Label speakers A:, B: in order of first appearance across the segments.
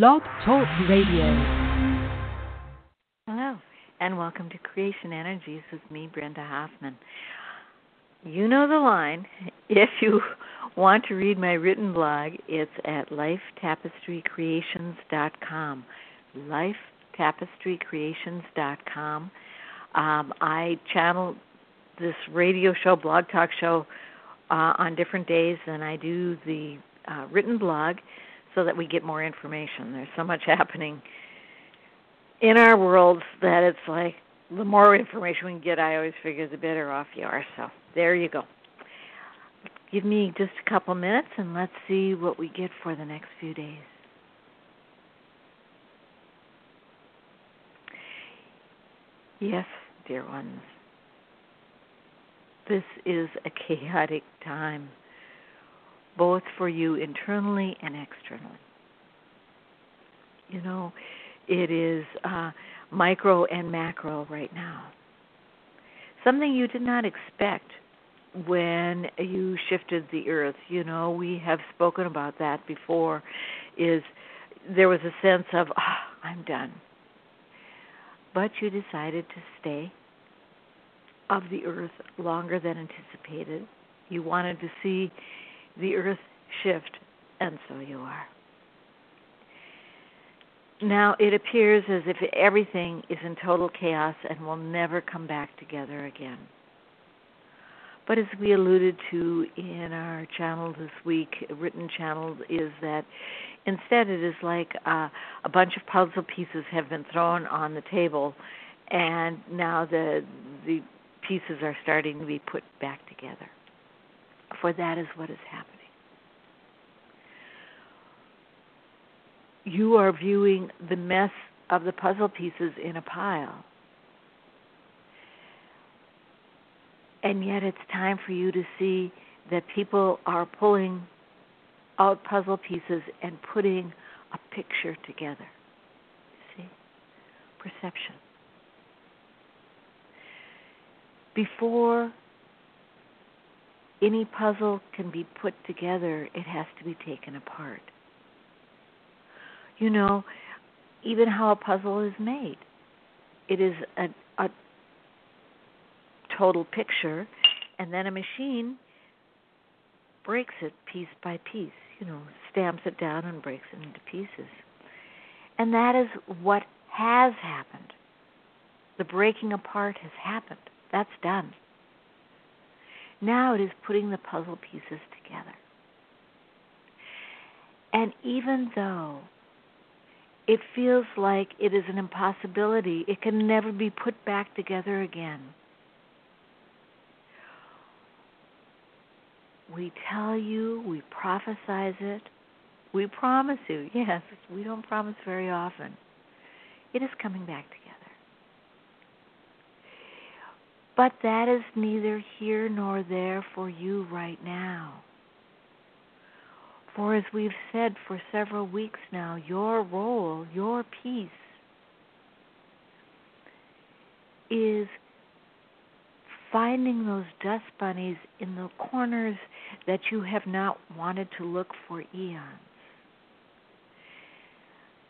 A: Blog Talk Radio.
B: Hello, and welcome to Creation Energies with me, Brenda Hoffman. You know the line. If you want to read my written blog, it's at lifetapestrycreations.com. Lifetapestrycreations.com. Um, I channel this radio show, blog talk show, uh, on different days, and I do the uh, written blog so that we get more information. There's so much happening in our worlds that it's like the more information we can get, I always figure the better off you are. So there you go. Give me just a couple minutes and let's see what we get for the next few days. Yes, dear ones, this is a chaotic time, both for you internally and externally. You know, it is uh, micro and macro right now. Something you did not expect when you shifted the earth. You know, we have spoken about that before. Is there was a sense of, oh, I'm done. But you decided to stay of the earth longer than anticipated. You wanted to see the earth shift, and so you are. Now it appears as if everything is in total chaos and will never come back together again. But as we alluded to in our channel this week, written channel, is that instead it is like uh, a bunch of puzzle pieces have been thrown on the table, and now the the pieces are starting to be put back together. For that is what is happening. You are viewing the mess of the puzzle pieces in a pile. And yet it's time for you to see that people are pulling out puzzle pieces and putting a picture together. See? Perception. Before any puzzle can be put together, it has to be taken apart. You know, even how a puzzle is made. It is a, a total picture, and then a machine breaks it piece by piece, you know, stamps it down and breaks it into pieces. And that is what has happened. The breaking apart has happened. That's done. Now it is putting the puzzle pieces together. And even though it feels like it is an impossibility, it can never be put back together again. We tell you, we prophesize it, we promise you. Yes, we don't promise very often. It is coming back together. But that is neither here nor there for you right now. For as we've said for several weeks now, your role, your piece, is finding those dust bunnies in the corners that you have not wanted to look for eons.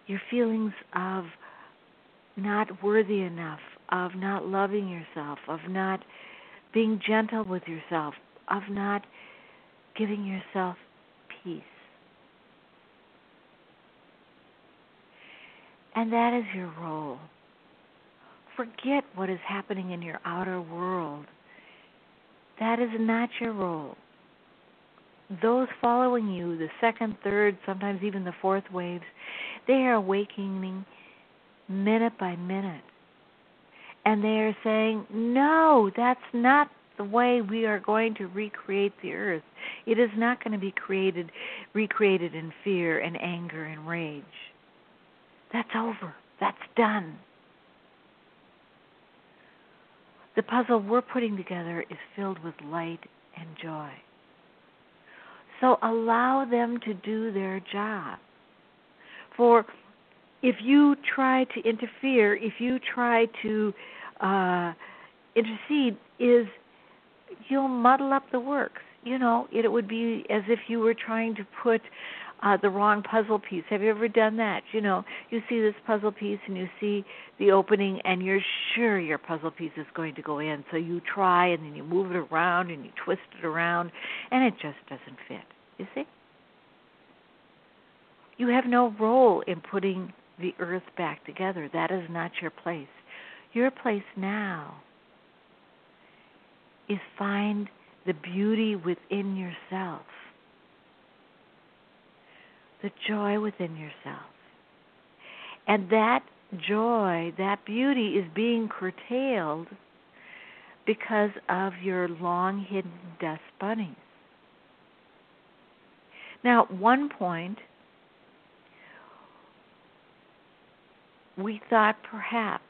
B: Your feelings of not worthy enough, of not loving yourself, of not being gentle with yourself, of not giving yourself peace. And that is your role. Forget what is happening in your outer world. That is not your role. Those following you, the second, third, sometimes even the fourth waves, they are awakening minute by minute. And they are saying, no, that's not the way we are going to recreate the earth. It is not going to be created recreated in fear and anger and rage. That's over. That's done. The puzzle we're putting together is filled with light and joy. So allow them to do their job. For if you try to interfere, if you try to uh, intercede, is you'll muddle up the works. You know, it, it would be as if you were trying to put uh, the wrong puzzle piece. Have you ever done that? You know, you see this puzzle piece and you see the opening, and you're sure your puzzle piece is going to go in. So you try, and then you move it around and you twist it around, and it just doesn't fit. You see? You have no role in putting the earth back together. That is not your place. Your place now is find the beauty within yourself, the joy within yourself. And that joy, that beauty is being curtailed because of your long hidden dust bunnies. Now, at one point, we thought perhaps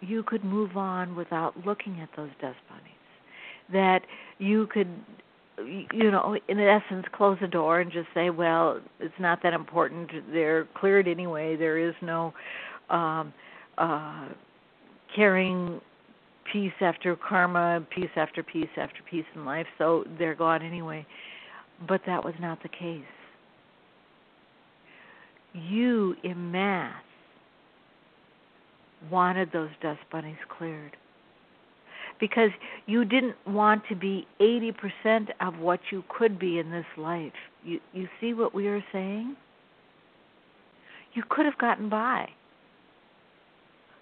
B: you could move on without looking at those dust bunnies. That you could, you know, in essence, close the door and just say, well, it's not that important. They're cleared anyway. There is no um, uh, carrying piece after karma, piece after piece after piece in life, so they're gone anyway. But that was not the case. You, in mass, wanted those dust bunnies cleared because you didn't want to be 80% of what you could be in this life. You you see what we are saying? You could have gotten by.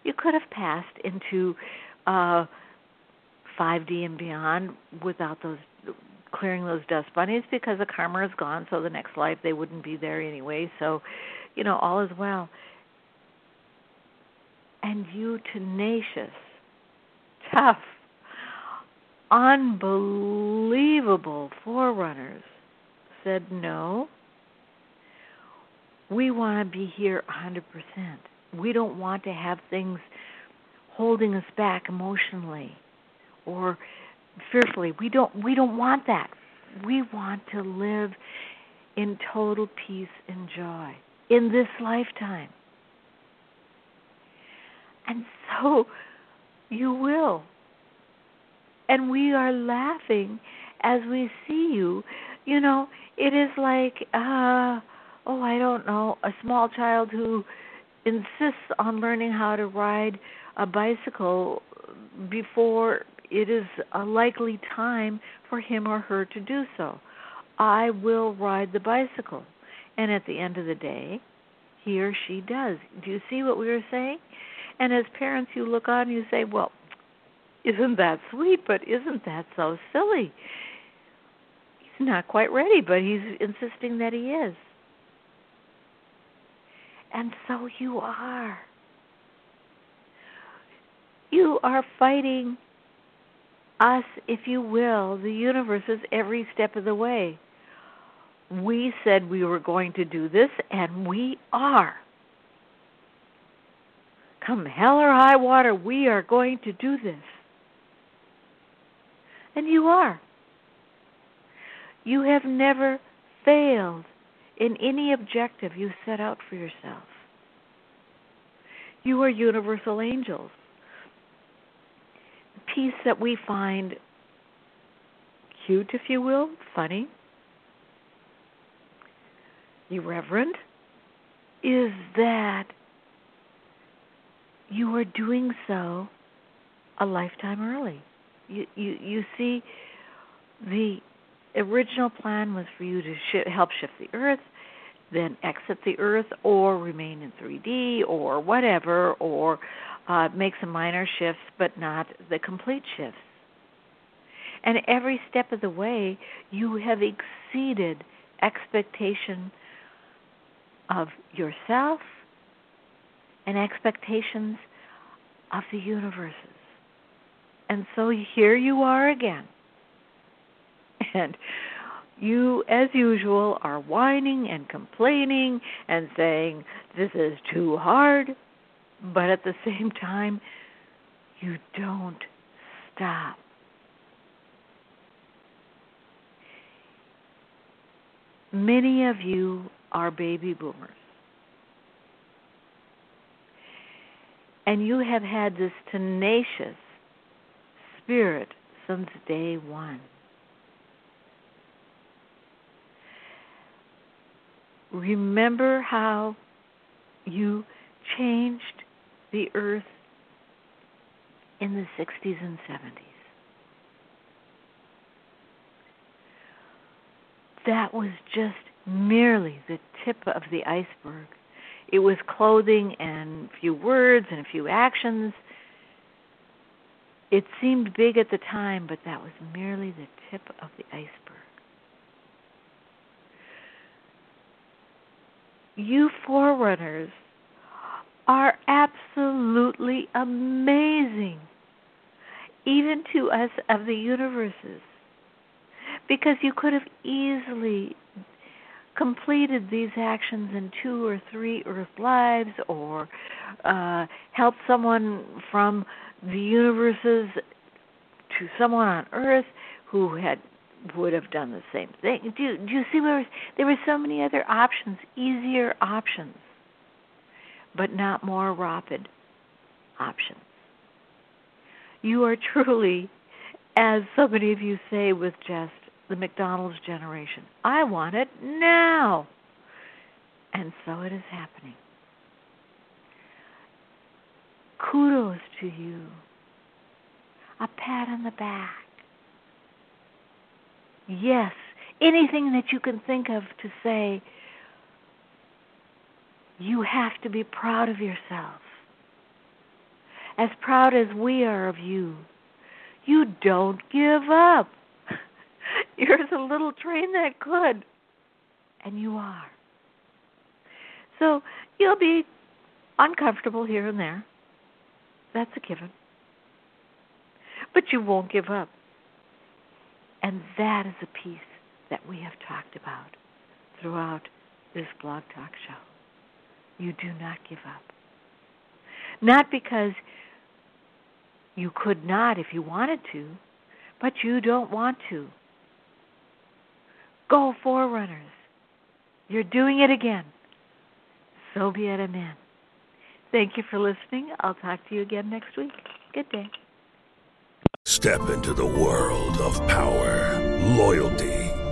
B: You could have passed into uh 5D and beyond without those clearing those dust bunnies because the karma is gone so the next life they wouldn't be there anyway so you know all is well and you tenacious, tough, unbelievable forerunners said no. We want to be here 100%. We don't want to have things holding us back emotionally or fearfully. We don't we don't want that. We want to live in total peace and joy in this lifetime. And so you will. And we are laughing as we see you. You know, it is like, uh, oh, I don't know, a small child who insists on learning how to ride a bicycle before it is a likely time for him or her to do so. I will ride the bicycle. And at the end of the day, he or she does. Do you see what we were saying? And as parents, you look on and you say, well, isn't that sweet, but isn't that so silly? He's not quite ready, but he's insisting that he is. And so you are. You are fighting us, if you will, the universes every step of the way. We said we were going to do this, and we are come hell or high water, we are going to do this. And you are. You have never failed in any objective you set out for yourself. You are universal angels. Piece that we find cute, if you will, funny, irreverent, is that you are doing so a lifetime early. You you you see, the original plan was for you to sh- help shift the Earth, then exit the Earth, or remain in 3D, or whatever, or uh, make some minor shifts, but not the complete shifts. And every step of the way, you have exceeded expectation of yourself and expectations of the universes. And so here you are again. And you, as usual, are whining and complaining and saying, This is too hard. But at the same time, you don't stop. Many of you are baby boomers. And you have had this tenacious spirit since day one. Remember how you changed the earth in the 60s and 70s. That was just merely the tip of the iceberg. It was clothing and a few words and a few actions. It seemed big at the time, but that was merely the tip of the iceberg. You forerunners are absolutely amazing, even to us of the universes, because you could have easily completed these actions in two or three Earth lives, or uh, helped someone from the universes to someone on Earth who had would have done the same thing. Do, do you see where there were so many other options, easier options, but not more rapid options? You are truly, as so many of you say with just the McDonald's generation, I want it now. And so it is happening. Kudos to you. A pat on the back Yes, anything that you can think of to say, you have to be proud of yourself. As proud as we are of you. You don't give up. You're the little train that could. And you are. So you'll be uncomfortable here and there. That's a given. But you won't give up. And that is a piece that we have talked about throughout this blog talk show. You do not give up. Not because you could not if you wanted to, but you don't want to. Go, Forerunners. You're doing it again. So be it, amen. Thank you for listening. I'll talk to you again next week. Good day.
C: Step into the world of power, loyalty,